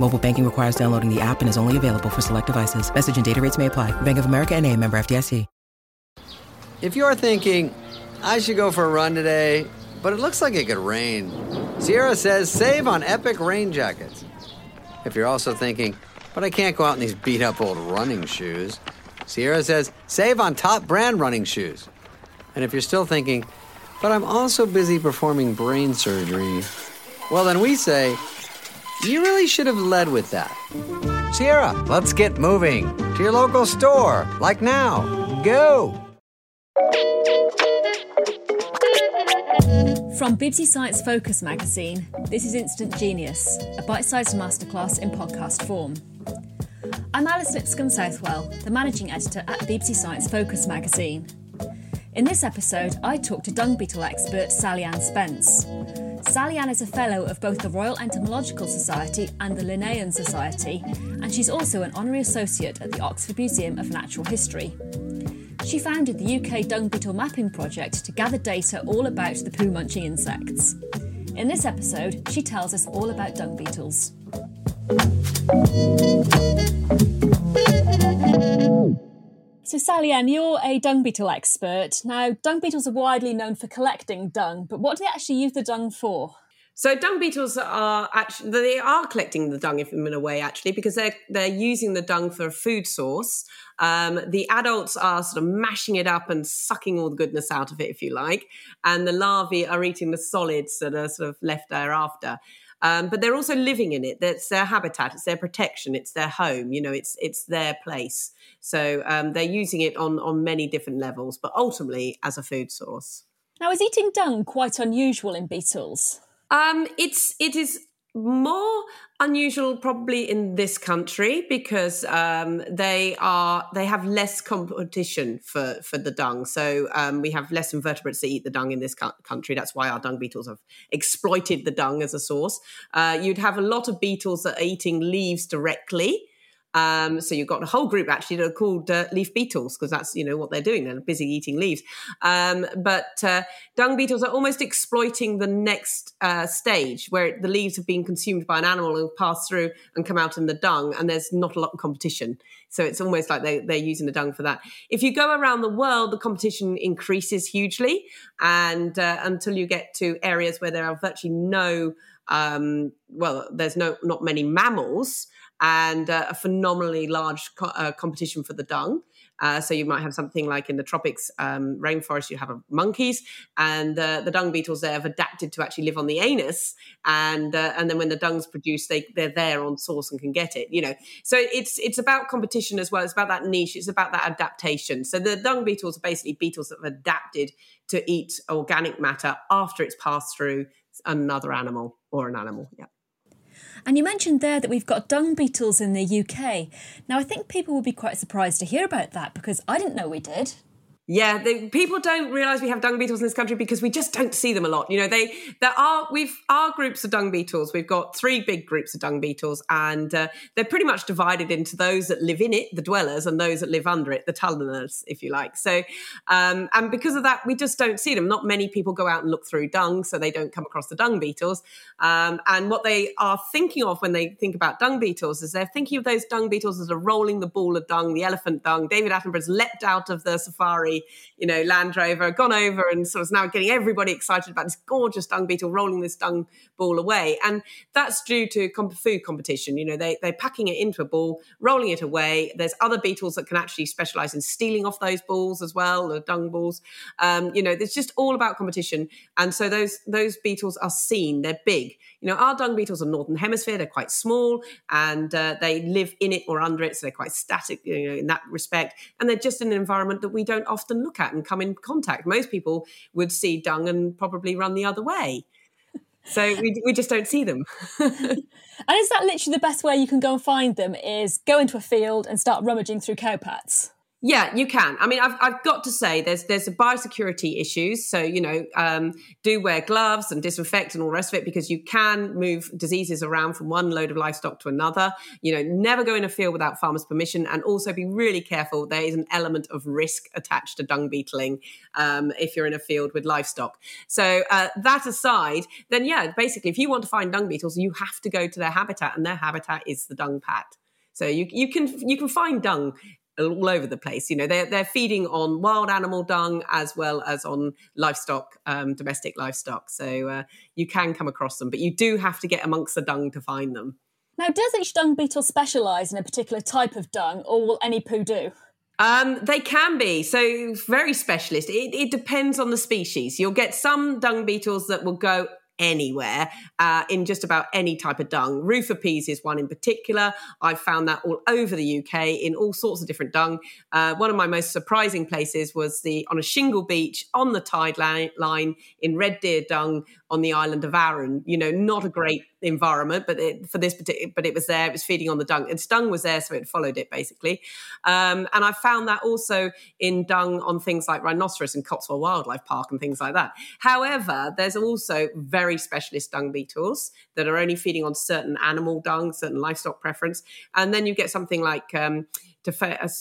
Mobile banking requires downloading the app and is only available for select devices. Message and data rates may apply. Bank of America and a member FDIC. If you're thinking, I should go for a run today, but it looks like it could rain, Sierra says save on epic rain jackets. If you're also thinking, but I can't go out in these beat up old running shoes, Sierra says save on top brand running shoes. And if you're still thinking, but I'm also busy performing brain surgery, well, then we say, you really should have led with that. Sierra, let's get moving to your local store, like now. Go! From BBC Science Focus magazine, this is Instant Genius, a bite sized masterclass in podcast form. I'm Alice Lipscombe-Southwell, the managing editor at BBC Science Focus magazine. In this episode, I talk to dung beetle expert Sally Ann Spence. Sally Ann is a fellow of both the Royal Entomological Society and the Linnean Society, and she's also an honorary associate at the Oxford Museum of Natural History. She founded the UK Dung Beetle Mapping Project to gather data all about the poo munching insects. In this episode, she tells us all about dung beetles. So, Sally Ann, you're a dung beetle expert. Now, dung beetles are widely known for collecting dung, but what do they actually use the dung for? So dung beetles are actually they are collecting the dung in a way actually because they're they're using the dung for a food source. Um, the adults are sort of mashing it up and sucking all the goodness out of it, if you like, and the larvae are eating the solids that are sort of left thereafter. Um, but they're also living in it. That's their habitat. It's their protection. It's their home. You know, it's it's their place. So um, they're using it on on many different levels, but ultimately as a food source. Now, is eating dung quite unusual in beetles? Um, it's it is more unusual probably in this country because um, they are they have less competition for for the dung. So um, we have less invertebrates that eat the dung in this country. That's why our dung beetles have exploited the dung as a source. Uh, you'd have a lot of beetles that are eating leaves directly. Um, so you've got a whole group actually that are called uh, leaf beetles because that's you know what they're doing. They're busy eating leaves. Um, but uh, dung beetles are almost exploiting the next uh, stage where the leaves have been consumed by an animal and pass through and come out in the dung, and there's not a lot of competition. So it's almost like they, they're using the dung for that. If you go around the world, the competition increases hugely, and uh, until you get to areas where there are virtually no um, well, there's no not many mammals and uh, a phenomenally large co- uh, competition for the dung. Uh, so you might have something like in the tropics um, rainforest, you have monkeys, and uh, the dung beetles there have adapted to actually live on the anus, and uh, and then when the dung's produced, they they're there on source and can get it. You know, so it's it's about competition as well. It's about that niche. It's about that adaptation. So the dung beetles are basically beetles that have adapted to eat organic matter after it's passed through another animal or an animal. Yeah. And you mentioned there that we've got dung beetles in the UK. Now, I think people will be quite surprised to hear about that because I didn't know we did. Yeah, they, people don't realize we have dung beetles in this country because we just don't see them a lot. You know, they there are we've our groups of dung beetles. We've got three big groups of dung beetles, and uh, they're pretty much divided into those that live in it, the dwellers, and those that live under it, the tunnelers, if you like. So, um, and because of that, we just don't see them. Not many people go out and look through dung, so they don't come across the dung beetles. Um, and what they are thinking of when they think about dung beetles is they're thinking of those dung beetles as a rolling the ball of dung, the elephant dung. David Attenborough's leapt out of the safari you know, Land Rover, gone over and sort of now getting everybody excited about this gorgeous dung beetle rolling this dung ball away. And that's due to comp- food competition. You know, they, they're packing it into a ball, rolling it away. There's other beetles that can actually specialize in stealing off those balls as well, the dung balls. Um, you know, it's just all about competition. And so those, those beetles are seen, they're big. You know, our dung beetles are northern hemisphere, they're quite small and uh, they live in it or under it. So they're quite static, you know, in that respect. And they're just in an environment that we don't often look at and come in contact. Most people would see dung and probably run the other way. So we, we just don't see them. and is that literally the best way you can go and find them is go into a field and start rummaging through cowpats? Yeah, you can. I mean, I've, I've got to say, there's there's a biosecurity issues. So you know, um, do wear gloves and disinfect and all the rest of it because you can move diseases around from one load of livestock to another. You know, never go in a field without farmer's permission, and also be really careful. There is an element of risk attached to dung beetling um, if you're in a field with livestock. So uh, that aside, then yeah, basically, if you want to find dung beetles, you have to go to their habitat, and their habitat is the dung pat. So you you can you can find dung all over the place. You know, they're they're feeding on wild animal dung as well as on livestock, um, domestic livestock. So uh, you can come across them, but you do have to get amongst the dung to find them. Now, does each dung beetle specialise in a particular type of dung, or will any poo do? Um, they can be so very specialist. It, it, depends on the species. You'll get some dung beetles that will go anywhere uh, in just about any type of dung. Rufipes is one in particular. I've found that all over the UK in all sorts of different dung. Uh, one of my most surprising places was the on a shingle beach on the tide line, line in Red Deer Dung on the island of Arran. You know, not a great environment, but it, for this particular, but it was there. It was feeding on the dung, and dung was there, so it followed it basically. Um, and I found that also in dung on things like rhinoceros and Cotswold Wildlife Park and things like that. However, there's also very specialist dung beetles that are only feeding on certain animal dung, certain livestock preference, and then you get something like. Um,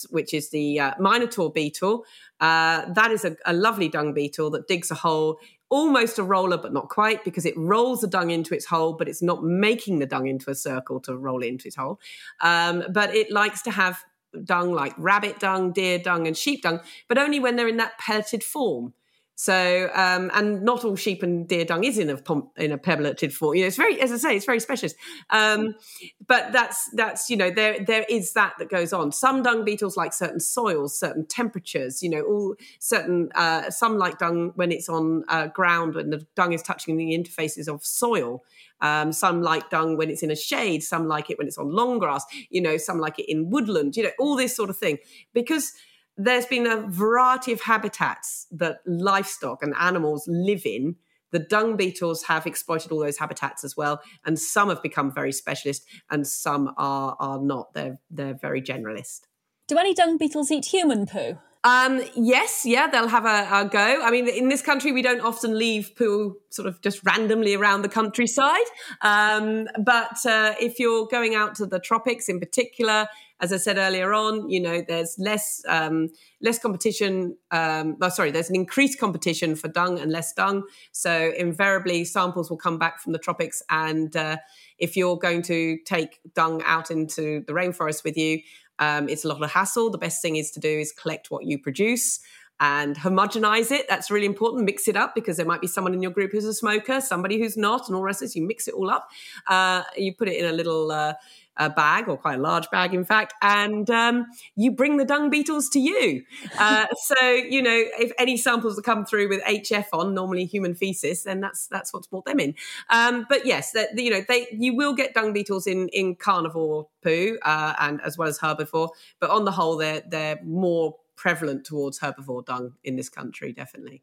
which is the uh, minotaur beetle. Uh, that is a, a, lovely dung beetle that digs a hole almost a roller, but not quite, because it rolls the dung into its hole, but it's not making the dung into a circle to roll into its hole. Um, but it likes to have dung like rabbit dung, deer dung, and sheep dung, but only when they're in that pelleted form. So, um, and not all sheep and deer dung is in a in a pelleted form. You know, it's very, as I say, it's very specialist. Um, but that's that's you know there there is that that goes on. Some dung beetles like certain soils, certain temperatures. You know, all certain uh, some like dung when it's on uh, ground and the dung is touching the interfaces of soil. Um, some like dung when it's in a shade. Some like it when it's on long grass. You know, some like it in woodland. You know, all this sort of thing because there's been a variety of habitats that livestock and animals live in. The dung beetles have exploited all those habitats as well, and some have become very specialist, and some are are not. They're they're very generalist. Do any dung beetles eat human poo? Um, yes, yeah, they'll have a, a, go. I mean, in this country, we don't often leave poo sort of just randomly around the countryside. Um, but uh, if you're going out to the tropics in particular, as I said earlier on, you know, there's less um, less competition. Um, oh, sorry, there's an increased competition for dung and less dung. So invariably, samples will come back from the tropics, and uh, if you're going to take dung out into the rainforest with you, um, it's a lot of hassle. The best thing is to do is collect what you produce and homogenize it. That's really important. Mix it up because there might be someone in your group who's a smoker, somebody who's not, and all the rest of this. You mix it all up. Uh, you put it in a little uh, a bag, or quite a large bag, in fact, and um, you bring the dung beetles to you. Uh, so you know, if any samples that come through with HF on, normally human feces, then that's that's what's brought them in. Um, but yes, that, you know, they you will get dung beetles in in carnivore poo uh, and as well as herbivore, but on the whole, they're they're more prevalent towards herbivore dung in this country, definitely.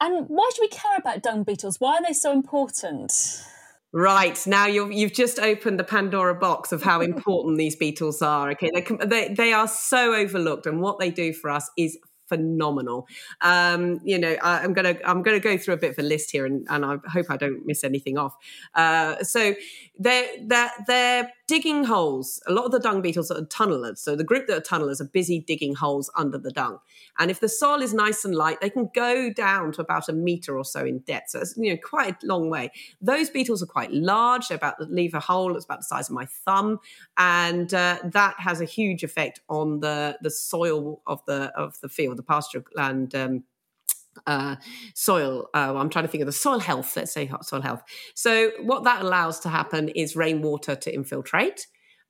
And why should we care about dung beetles? Why are they so important? Right now, you have just opened the Pandora box of how important these beetles are. Okay, they, they they are so overlooked, and what they do for us is phenomenal. Um, you know, I, am gonna I'm gonna go through a bit of a list here, and, and I hope I don't miss anything off. Uh, so they're they're they're digging holes. A lot of the dung beetles are tunnelers. So the group that are tunnelers are busy digging holes under the dung. And if the soil is nice and light, they can go down to about a meter or so in depth. So it's you know quite a long way. Those beetles are quite large. They're about leave a hole that's about the size of my thumb, and uh, that has a huge effect on the the soil of the of the field, the pasture land. Um, uh, soil. Uh, I'm trying to think of the soil health. Let's say soil health. So what that allows to happen is rainwater to infiltrate.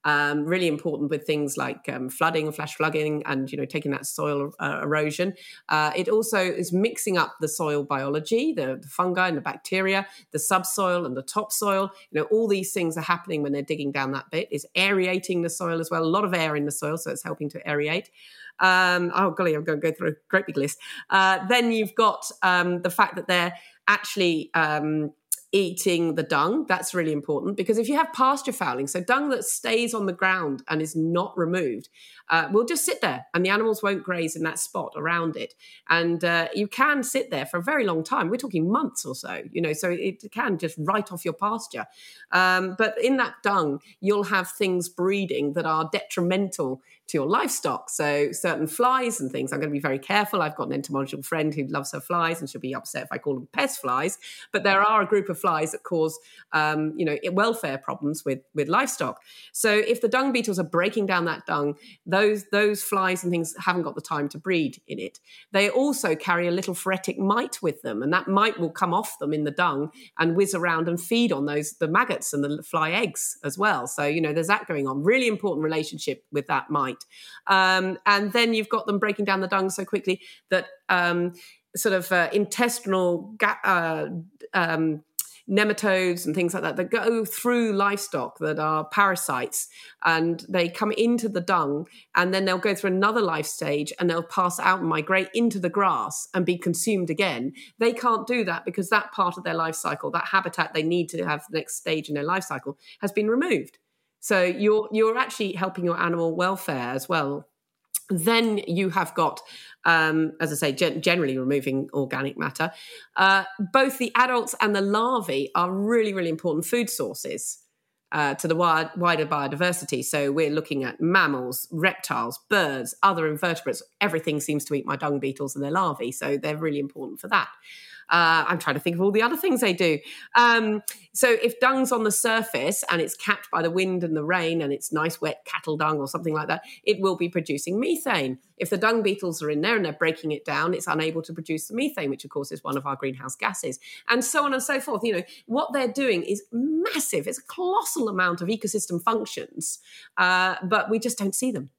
Um, really important with things like um, flooding, flash flooding, and you know taking that soil uh, erosion. Uh, it also is mixing up the soil biology, the, the, fungi and the bacteria, the subsoil and the topsoil. You know all these things are happening when they're digging down that bit. Is aerating the soil as well. A lot of air in the soil, so it's helping to aerate. Um, oh golly, I'm going to go through a great big list. Uh, then you've got um, the fact that they're actually um, eating the dung. That's really important because if you have pasture fouling, so dung that stays on the ground and is not removed, uh, will just sit there and the animals won't graze in that spot around it. And uh, you can sit there for a very long time. We're talking months or so, you know, so it can just write off your pasture. Um, but in that dung, you'll have things breeding that are detrimental to your livestock. So certain flies and things, I'm going to be very careful. I've got an entomological friend who loves her flies, and she'll be upset if I call them pest flies. But there are a group of flies that cause, um, you know, welfare problems with with livestock. So if the dung beetles are breaking down that dung, those those flies and things haven't got the time to breed in it. They also carry a little phoretic mite with them, and that mite will come off them in the dung and whiz around and feed on those the maggots and the fly eggs as well. So you know, there's that going on. Really important relationship with that mite. Um, and then you've got them breaking down the dung so quickly that um, sort of uh, intestinal ga- uh, um, nematodes and things like that that go through livestock that are parasites and they come into the dung and then they'll go through another life stage and they'll pass out and migrate into the grass and be consumed again. They can't do that because that part of their life cycle, that habitat they need to have the next stage in their life cycle, has been removed. So you're you're actually helping your animal welfare as well. Then you have got, um, as I say, gen- generally removing organic matter. Uh, both the adults and the larvae are really, really important food sources. Uh, to the wide, wider biodiversity. So we're looking at mammals, reptiles, birds, other invertebrates. Everything seems to eat my dung beetles and their larvae. So they're really important for that. Uh, I'm trying to think of all the other things they do. Um, so if dung's on the surface and it's capped by the wind and the rain and it's nice wet cattle dung or something like that, it will be producing methane. If the dung beetles are in there and they're breaking it down, it's unable to produce the methane, which of course is one of our greenhouse gases, and so on and so forth. You know, what they're doing is massive. It's a colossal amount of ecosystem functions, uh, but we just don't see them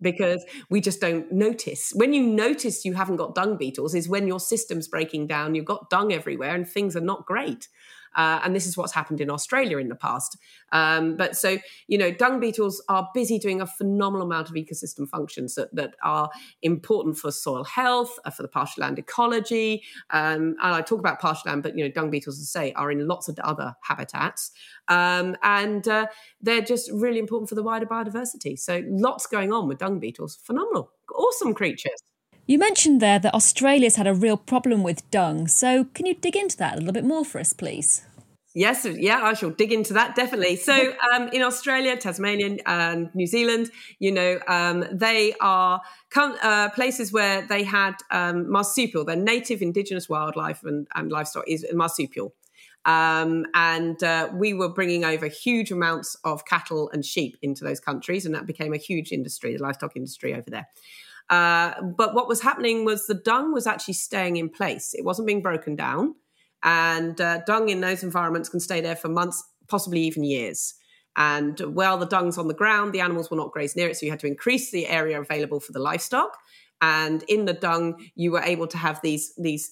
because we just don't notice. When you notice you haven't got dung beetles, is when your system's breaking down, you've got dung everywhere, and things are not great. Uh, and this is what's happened in Australia in the past. Um, but so, you know, dung beetles are busy doing a phenomenal amount of ecosystem functions that, that are important for soil health, uh, for the pasture land ecology. Um, and I talk about pasture land, but, you know, dung beetles, as I say, are in lots of other habitats. Um, and uh, they're just really important for the wider biodiversity. So lots going on with dung beetles. Phenomenal. Awesome creatures. You mentioned there that Australia's had a real problem with dung. So, can you dig into that a little bit more for us, please? Yes, yeah, I shall dig into that definitely. So, um, in Australia, Tasmania, and New Zealand, you know, um, they are uh, places where they had um, marsupial. Their native indigenous wildlife and, and livestock is marsupial. Um, and uh, we were bringing over huge amounts of cattle and sheep into those countries, and that became a huge industry, the livestock industry over there. Uh, but what was happening was the dung was actually staying in place. It wasn't being broken down. And uh, dung in those environments can stay there for months, possibly even years. And while the dung's on the ground, the animals will not graze near it. So you had to increase the area available for the livestock. And in the dung, you were able to have these, these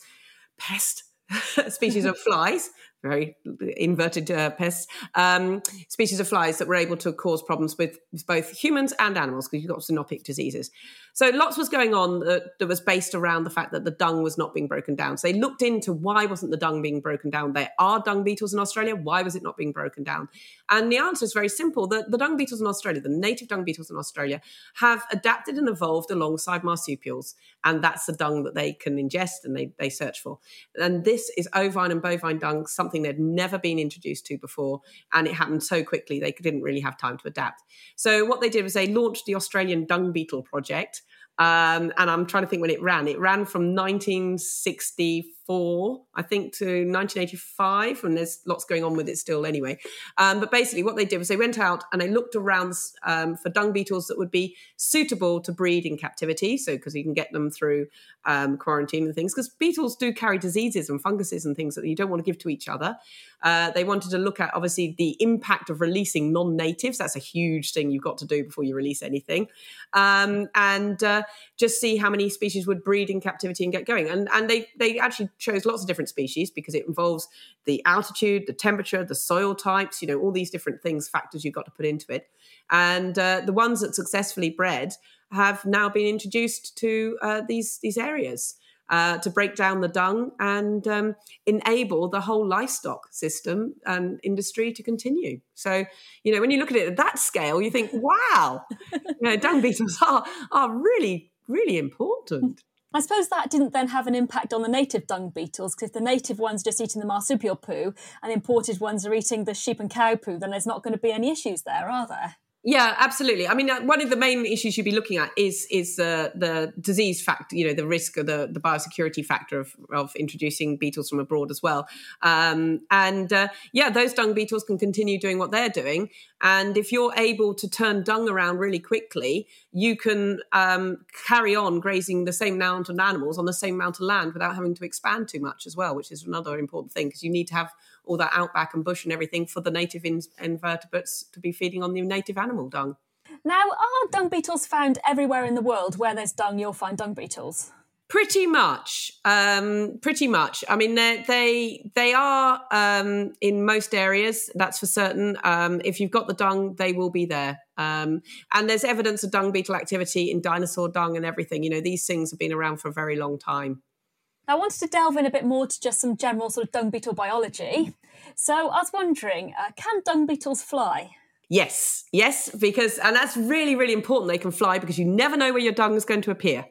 pest species of flies very inverted uh, pests, um, species of flies that were able to cause problems with both humans and animals because you've got zoonotic diseases. So lots was going on that, that, was based around the fact that the dung was not being broken down. So they looked into why wasn't the dung being broken down. There are dung beetles in Australia. Why was it not being broken down? And the answer is very simple. The, the dung beetles in Australia, the native dung beetles in Australia, have adapted and evolved alongside marsupials. And that's the dung that they can ingest and they, they search for. And this is ovine and bovine dung, something they'd never been introduced to before. And it happened so quickly, they didn't really have time to adapt. So what they did was they launched the Australian Dung Beetle Project um, and I'm trying to think when it ran. It ran from 1964, I think, to 1985, and there's lots going on with it still anyway. Um, but basically, what they did was they went out and they looked around um, for dung beetles that would be suitable to breed in captivity. So, because you can get them through um, quarantine and things, because beetles do carry diseases and funguses and things that you don't want to give to each other. Uh, they wanted to look at obviously the impact of releasing non-natives. That's a huge thing you've got to do before you release anything, um, and uh, just see how many species would breed in captivity and get going. And and they they actually chose lots of different species because it involves the altitude, the temperature, the soil types. You know all these different things factors you've got to put into it. And uh, the ones that successfully bred have now been introduced to uh, these these areas uh, to break down the dung and um, enable the whole livestock system and industry to continue. So, you know, when you look at it at that scale, you think, wow, you know, dung beetles are, are really, really important. I suppose that didn't then have an impact on the native dung beetles because if the native ones just eating the marsupial poo and imported ones are eating the sheep and cow poo, then there's not going to be any issues there, are there? Yeah, absolutely. I mean, uh, one of the main issues you'd be looking at is is uh, the disease factor. You know, the risk of the the biosecurity factor of of introducing beetles from abroad as well. Um, and uh, yeah, those dung beetles can continue doing what they're doing. And if you're able to turn dung around really quickly, you can um, carry on grazing the same amount of animals on the same amount of land without having to expand too much as well, which is another important thing because you need to have all that outback and bush and everything for the native in- invertebrates to be feeding on the native animal dung. Now, are dung beetles found everywhere in the world? Where there's dung, you'll find dung beetles. Pretty much, um, pretty much. I mean, they they are um, in most areas. That's for certain. Um, if you've got the dung, they will be there. Um, and there's evidence of dung beetle activity in dinosaur dung and everything. You know, these things have been around for a very long time. I wanted to delve in a bit more to just some general sort of dung beetle biology. So I was wondering, uh, can dung beetles fly? Yes, yes, because, and that's really, really important. They can fly because you never know where your dung is going to appear.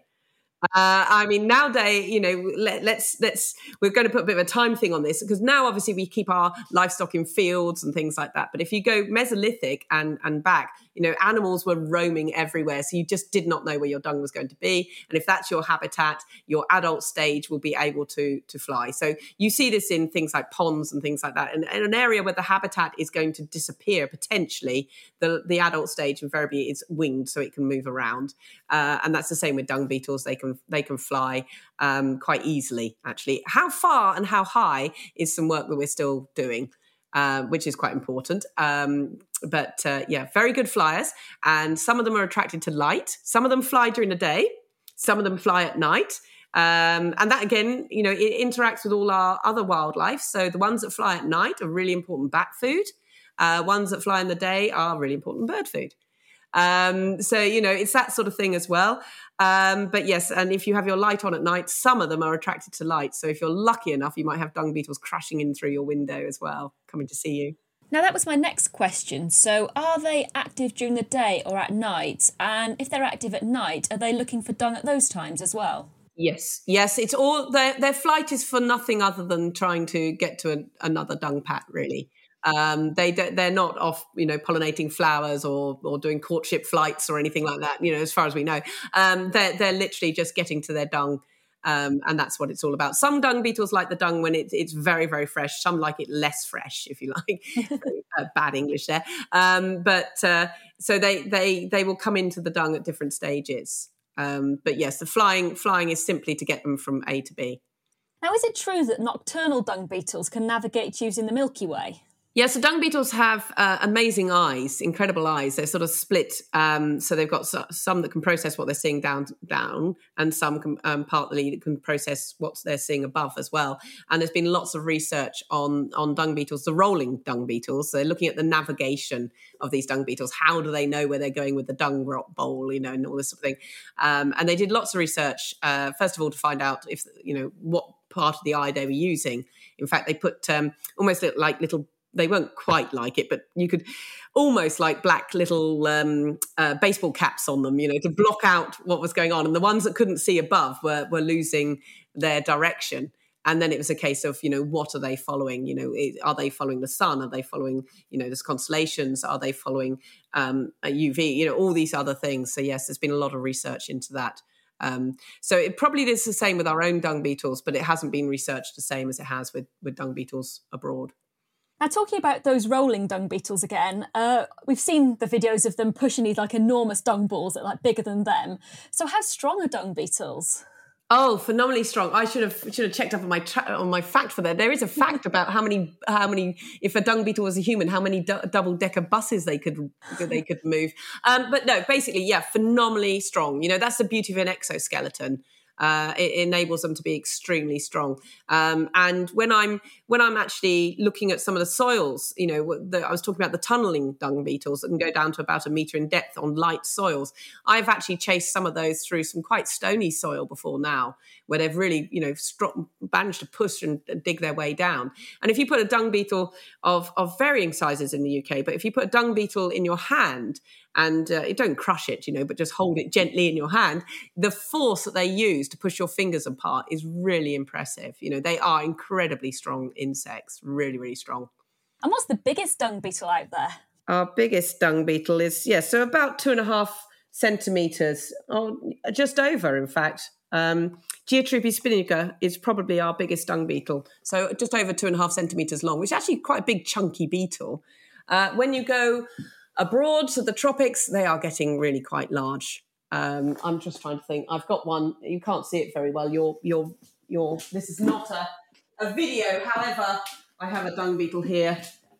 Uh, I mean, nowadays, you know, let, let's let's we're going to put a bit of a time thing on this because now, obviously, we keep our livestock in fields and things like that. But if you go Mesolithic and and back, you know, animals were roaming everywhere, so you just did not know where your dung was going to be. And if that's your habitat, your adult stage will be able to to fly. So you see this in things like ponds and things like that. And in an area where the habitat is going to disappear potentially, the the adult stage invariably is winged, so it can move around. Uh, and that's the same with dung beetles; they can can they can fly um, quite easily. Actually, how far and how high is some work that we're still doing. Uh, which is quite important. Um, but uh, yeah, very good flyers. And some of them are attracted to light. Some of them fly during the day. Some of them fly at night. Um, and that again, you know, it interacts with all our other wildlife. So the ones that fly at night are really important bat food. Uh, ones that fly in the day are really important bird food. Um, so you know, it's that sort of thing as well. Um, but yes, and if you have your light on at night, some of them are attracted to light. So if you're lucky enough, you might have dung beetles crashing in through your window as well, coming to see you. Now, that was my next question. So, are they active during the day or at night? And if they're active at night, are they looking for dung at those times as well? Yes, yes. It's all their their flight is for nothing other than trying to get to a, another dung pat, really. Um, they they're not off, you know, pollinating flowers or or doing courtship flights or anything like that. You know, as far as we know, um, they're they're literally just getting to their dung. Um, and that's what it's all about. Some dung beetles like the dung when it's it's very very fresh. Some like it less fresh, if you like. uh, bad English there, um, but uh, so they they they will come into the dung at different stages. Um, but yes, the flying flying is simply to get them from A to B. Now, is it true that nocturnal dung beetles can navigate using the Milky Way? Yeah, so dung beetles have uh, amazing eyes, incredible eyes. They're sort of split, um, so they've got so, some that can process what they're seeing down, down, and some can um, partly that can process what they're seeing above as well. And there's been lots of research on on dung beetles, the rolling dung beetles. So they're looking at the navigation of these dung beetles. How do they know where they're going with the dung rock bowl, you know, and all this sort of thing. Um, and they did lots of research, uh, first of all, to find out if you know what part of the eye they were using. In fact, they put um, almost like little they weren't quite like it, but you could almost like black little um, uh, baseball caps on them, you know, to block out what was going on. And the ones that couldn't see above were were losing their direction. And then it was a case of, you know, what are they following? You know, are they following the sun? Are they following, you know, the constellations? Are they following um, UV? You know, all these other things. So yes, there's been a lot of research into that. Um, so it probably is the same with our own dung beetles, but it hasn't been researched the same as it has with with dung beetles abroad. Now, talking about those rolling dung beetles again, uh, we've seen the videos of them pushing these like enormous dung balls that are like bigger than them. So, how strong are dung beetles? Oh, phenomenally strong! I should have should have checked up on my tra- on my fact for that. There is a fact about how many how many if a dung beetle was a human, how many du- double decker buses they could they could move. Um, but no, basically, yeah, phenomenally strong. You know, that's the beauty of an exoskeleton. Uh, it enables them to be extremely strong. Um, and when I'm when I'm actually looking at some of the soils, you know, the, I was talking about the tunneling dung beetles that can go down to about a meter in depth on light soils. I've actually chased some of those through some quite stony soil before now, where they've really, you know, managed to push and dig their way down. And if you put a dung beetle of of varying sizes in the UK, but if you put a dung beetle in your hand and uh, don't crush it, you know, but just hold it gently in your hand. The force that they use to push your fingers apart is really impressive. You know, they are incredibly strong insects, really, really strong. And what's the biggest dung beetle out there? Our biggest dung beetle is, yeah, so about two and a half centimeters, or just over, in fact. Um, Geotrupes spiniger is probably our biggest dung beetle, so just over two and a half centimeters long, which is actually quite a big, chunky beetle. Uh, when you go Abroad to the tropics, they are getting really quite large. Um, I'm just trying to think. I've got one. You can't see it very well. Your your your. This is not a a video. However, I have a dung beetle here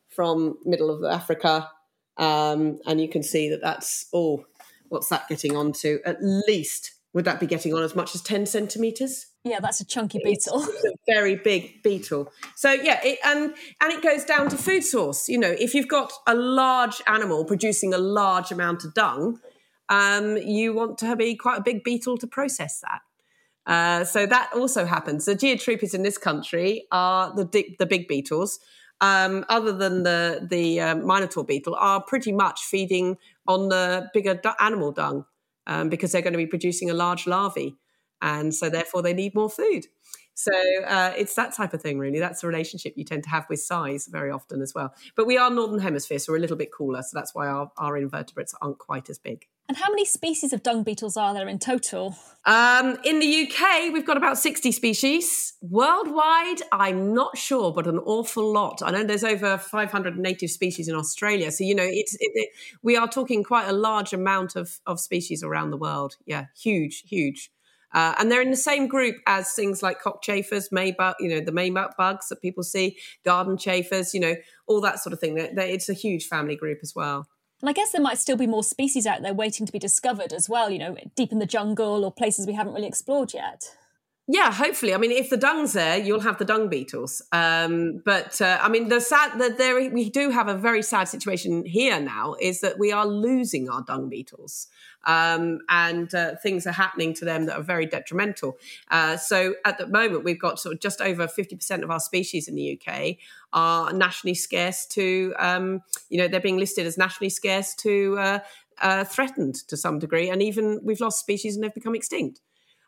from middle of Africa, um, and you can see that that's oh, what's that getting on to? At least would that be getting on as much as ten centimeters? Yeah, that's a chunky beetle. It's, a very big beetle. So yeah, it, and and it goes down to food source. You know, if you've got a large animal producing a large amount of dung, um, you want to be quite a big beetle to process that. Uh, so that also happens. The geotrupes in this country are the the big beetles. Um, other than the the uh, minotaur beetle, are pretty much feeding on the bigger animal dung um, because they're going to be producing a large larvae and so therefore they need more food. So uh, it's that type of thing, really. That's the relationship you tend to have with size very often as well. But we are northern hemisphere, so we're a little bit cooler, so that's why our, our invertebrates aren't quite as big. And how many species of dung beetles are there in total? Um, in the UK, we've got about 60 species. Worldwide, I'm not sure, but an awful lot. I know there's over 500 native species in Australia. So, you know, it's it, it, we are talking quite a large amount of, of species around the world. Yeah, huge, huge. Uh, and they're in the same group as things like cockchafers, maybug, you know, the maybug bugs that people see, garden chafers, you know, all that sort of thing. They're, they're, it's a huge family group as well. And I guess there might still be more species out there waiting to be discovered as well, you know, deep in the jungle or places we haven't really explored yet. Yeah, hopefully. I mean, if the dung's there, you'll have the dung beetles. Um, but uh, I mean, the sad that there we do have a very sad situation here now is that we are losing our dung beetles, um, and uh, things are happening to them that are very detrimental. Uh, so at the moment, we've got sort of just over fifty percent of our species in the UK are nationally scarce to, um, you know, they're being listed as nationally scarce to uh, uh, threatened to some degree, and even we've lost species and they've become extinct.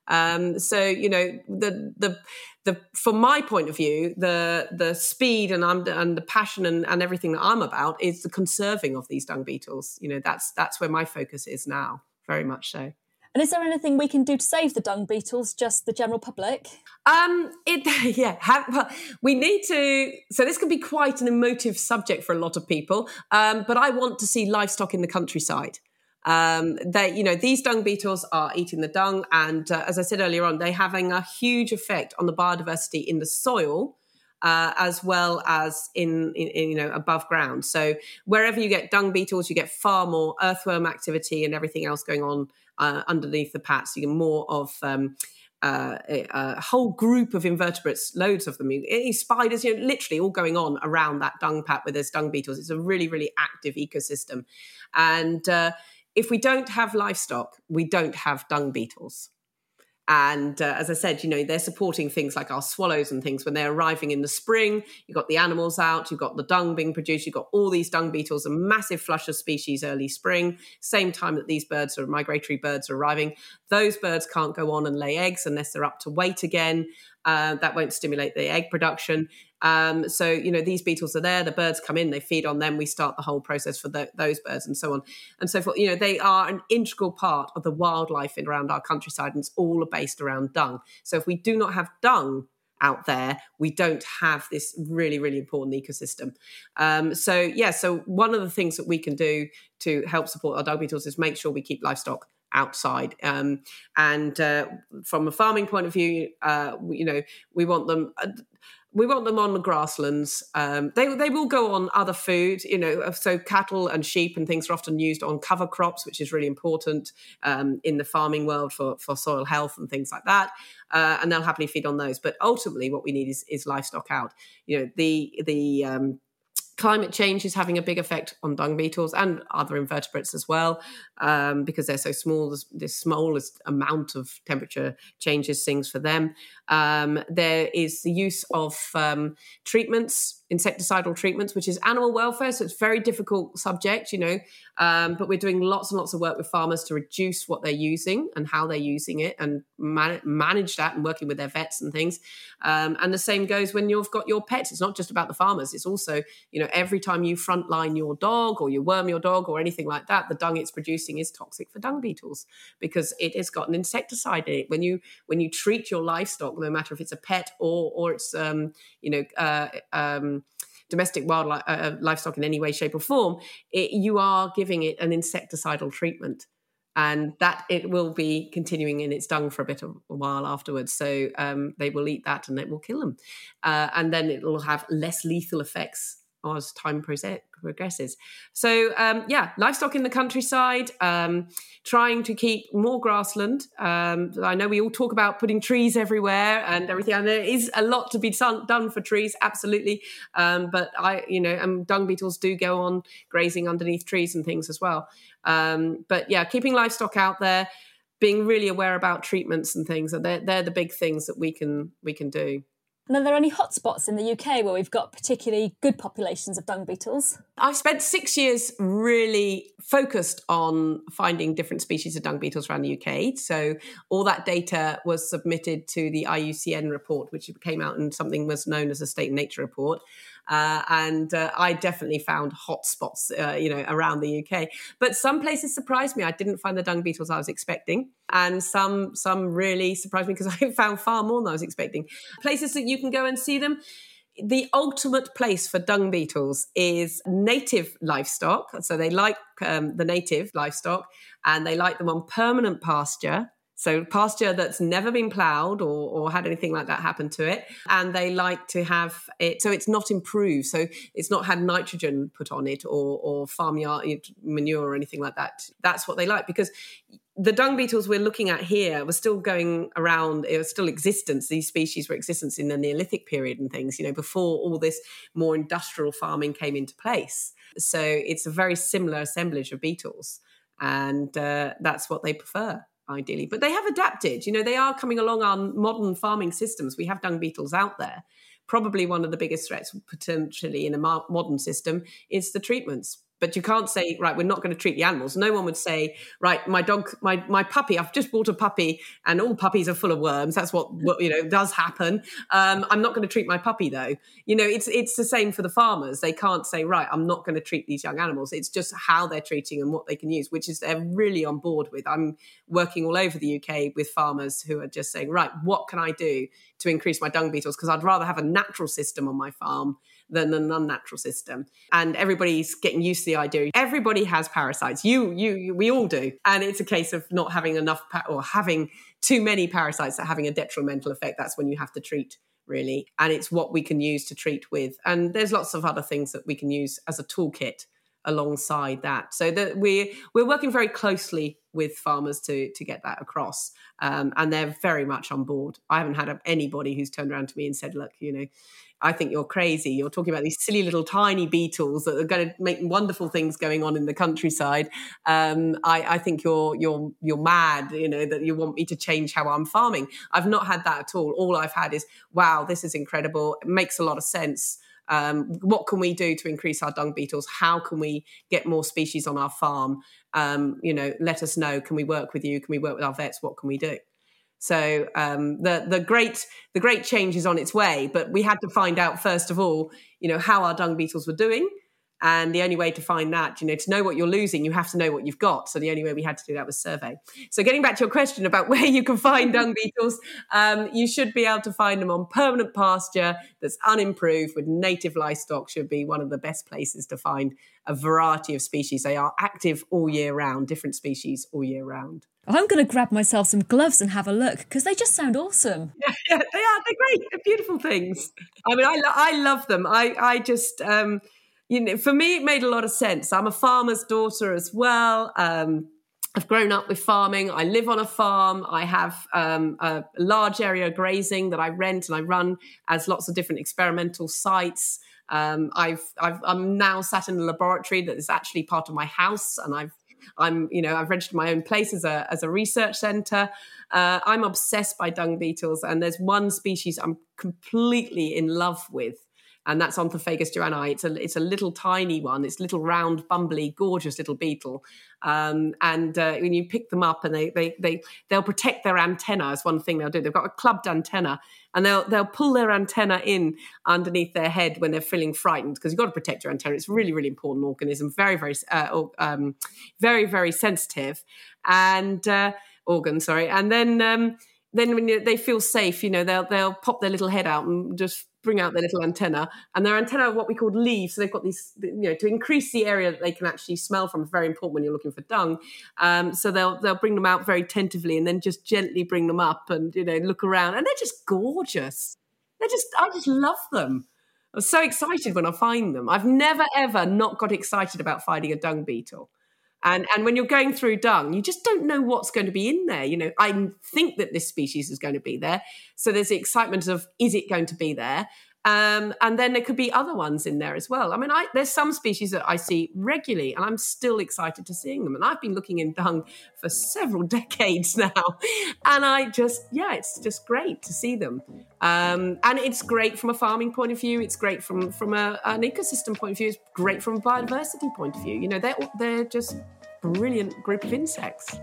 Um, so you know the the the from my point of view, the the speed and I'm, and the passion and, and everything that I'm about is the conserving of these dung beetles. You know that's that's where my focus is now, very much so. And is there anything we can do to save the dung beetles, just the general public? Um, it yeah, have, well, we need to. So this can be quite an emotive subject for a lot of people. Um, but I want to see livestock in the countryside. Um, they, you know, these dung beetles are eating the dung, and uh, as I said earlier on, they're having a huge effect on the biodiversity in the soil. uh, as well as in, in, in, you know above ground. So wherever you get dung beetles, you get far more earthworm activity and everything else going on uh, underneath the pats. You get more of um, uh, a, a, whole group of invertebrates, loads of them, spiders, you know, literally all going on around that dung pat where there's dung beetles. It's a really, really active ecosystem. And uh, if we don't have livestock, we don't have dung beetles. And uh, as I said, you know, they're supporting things like our swallows and things when they're arriving in the spring. You've got the animals out, you've got the dung being produced, you've got all these dung beetles, a massive flush of species early spring, same time that these birds are migratory birds are arriving. Those birds can't go on and lay eggs unless they're up to weight again. Uh, that won't stimulate the egg production. Um, so, you know, these beetles are there, the birds come in, they feed on them, we start the whole process for the, those birds and so on and so forth. You know, they are an integral part of the wildlife in, around our countryside and it's all based around dung. So, if we do not have dung, out there, we don't have this really, really important ecosystem. Um, so, yeah, so one of the things that we can do to help support our dung beetles is make sure we keep livestock outside. Um, and uh, from a farming point of view, uh, you know, we want them. Uh, we want them on the grasslands. Um, they they will go on other food, you know. So cattle and sheep and things are often used on cover crops, which is really important um, in the farming world for for soil health and things like that. Uh, and they'll happily feed on those. But ultimately, what we need is is livestock out. You know, the the um, climate change is having a big effect on dung beetles and other invertebrates as well um, because they're so small the smallest amount of temperature changes things for them. Um, there is the use of um, treatments insecticidal treatments, which is animal welfare. So it's a very difficult subject, you know. Um, but we're doing lots and lots of work with farmers to reduce what they're using and how they're using it and man- manage that and working with their vets and things. Um, and the same goes when you've got your pets. It's not just about the farmers. It's also, you know, every time you frontline your dog or you worm your dog or anything like that, the dung it's producing is toxic for dung beetles because it has got an insecticide in it. When you when you treat your livestock, no matter if it's a pet or or it's um, you know uh, um, domestic wildlife uh, uh, livestock in any way, shape, or form, it, you are giving it an insecticidal treatment. And that it will be continuing in its dung for a bit of a while afterwards. So um, they will eat that and it will kill them. Uh, and then it will have less lethal effects as time progresses. So um, yeah, livestock in the countryside, um, trying to keep more grassland. Um, I know we all talk about putting trees everywhere and everything, and there is a lot to be done for trees, absolutely. Um, but I, you know, and dung beetles do go on grazing underneath trees and things as well. Um, but yeah, keeping livestock out there. Being really aware about treatments and things, they're, they're the big things that we can we can do. And are there any hotspots in the UK where we've got particularly good populations of dung beetles? I've spent six years really focused on finding different species of dung beetles around the UK. So all that data was submitted to the IUCN report, which came out in something was known as a state nature report. Uh, and uh, I definitely found hotspots, uh, you know, around the UK. But some places surprised me. I didn't find the dung beetles I was expecting, and some some really surprised me because I found far more than I was expecting. Places that you can go and see them the ultimate place for dung beetles is native livestock. So they like um, the native livestock and they like them on permanent pasture. So pasture that's never been ploughed or, or had anything like that happen to it. And they like to have it, so it's not improved. So it's not had nitrogen put on it or, or farmyard manure or anything like that. That's what they like because the dung beetles we're looking at here were still going around it was still existence these species were existence in the neolithic period and things you know before all this more industrial farming came into place so it's a very similar assemblage of beetles and uh, that's what they prefer ideally. But they have adapted. You know, they are coming along on modern farming systems. We have dung beetles out there. Probably one of the biggest threats potentially in a modern system is the treatments but you can't say right we're not going to treat the animals. No one would say right my dog my my puppy i've just bought a puppy and all puppies are full of worms. That's what, what you know does happen. Um, i'm not going to treat my puppy though. You know it's it's the same for the farmers. They can't say right i'm not going to treat these young animals. It's just how they're treating and what they can use which is they're really on board with. I'm working all over the uk with farmers who are just saying right what can i do to increase my dung beetles? Because i'd rather have a natural system on my farm than an unnatural system. And everybody's getting used to the idea. Everybody has parasites. You, you, you we all do. And it's a case of not having enough pa- or having too many parasites that having a detrimental effect. That's when you have to treat really. And it's what we can use to treat with. And there's lots of other things that we can use as a toolkit alongside that. So that we we're working very closely with farmers to to get that across, um, and they're very much on board. I haven't had anybody who's turned around to me and said, "Look, you know." I think you're crazy. You're talking about these silly little tiny beetles that are going to make wonderful things going on in the countryside. Um, I, I, think you're you're you're mad. You know that you want me to change how I'm farming. I've not had that at all. All I've had is, wow, this is incredible. It makes a lot of sense. Um, what can we do to increase our dung beetles? How can we get more species on our farm? Um, you know, let us know. Can we work with you? Can we work with our vets? What can we do? So um, the the great the great change is on its way, but we had to find out first of all, you know, how our dung beetles were doing, and the only way to find that, you know, to know what you're losing, you have to know what you've got. So the only way we had to do that was survey. So getting back to your question about where you can find dung beetles, um, you should be able to find them on permanent pasture that's unimproved with native livestock. Should be one of the best places to find a variety of species. They are active all year round, different species all year round. I'm going to grab myself some gloves and have a look because they just sound awesome. Yeah, yeah, they are. They're great. They're beautiful things. I mean, I, lo- I love them. I, I just. Um, you know, for me, it made a lot of sense. I'm a farmer's daughter as well. Um, I've grown up with farming. I live on a farm. I have um, a large area of grazing that I rent and I run as lots of different experimental sites. Um, I've, I've, I'm now sat in a laboratory that is actually part of my house, and I've, I'm, you know, I've registered my own place as a as a research center. Uh, I'm obsessed by dung beetles, and there's one species I'm completely in love with, and that's Onthophagus joannae. It's a it's a little tiny one. It's little round, bumbly, gorgeous little beetle. Um, and uh, when you pick them up, and they they they they'll protect their antenna. Is one thing they'll do. They've got a clubbed antenna, and they'll they'll pull their antenna in underneath their head when they're feeling frightened because you've got to protect your antenna. It's a really really important organism. Very very uh, um, very very sensitive and uh, organ. Sorry, and then. Um, then when they feel safe, you know, they'll they'll pop their little head out and just bring out their little antenna, and their antenna are what we call leaves. So they've got these, you know, to increase the area that they can actually smell from. Very important when you're looking for dung. Um, so they'll they'll bring them out very tentatively, and then just gently bring them up, and you know, look around, and they're just gorgeous. They're just, I just love them. I'm so excited when I find them. I've never ever not got excited about finding a dung beetle. And and when you're going through dung, you just don't know what's going to be in there. You know, I think that this species is going to be there. So there's the excitement of is it going to be there? Um, and then there could be other ones in there as well. I mean, I, there's some species that I see regularly, and I'm still excited to seeing them. And I've been looking in dung for several decades now, and I just, yeah, it's just great to see them. Um, and it's great from a farming point of view. It's great from from a, an ecosystem point of view. It's great from a biodiversity point of view. You know, they're they're just brilliant group of insects.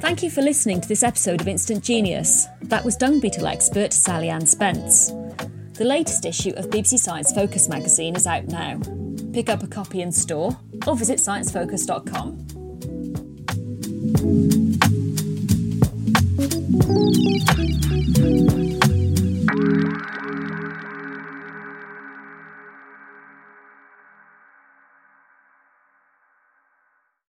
Thank you for listening to this episode of Instant Genius. That was dung beetle expert Sally Ann Spence. The latest issue of BBC Science Focus magazine is out now. Pick up a copy in store or visit sciencefocus.com.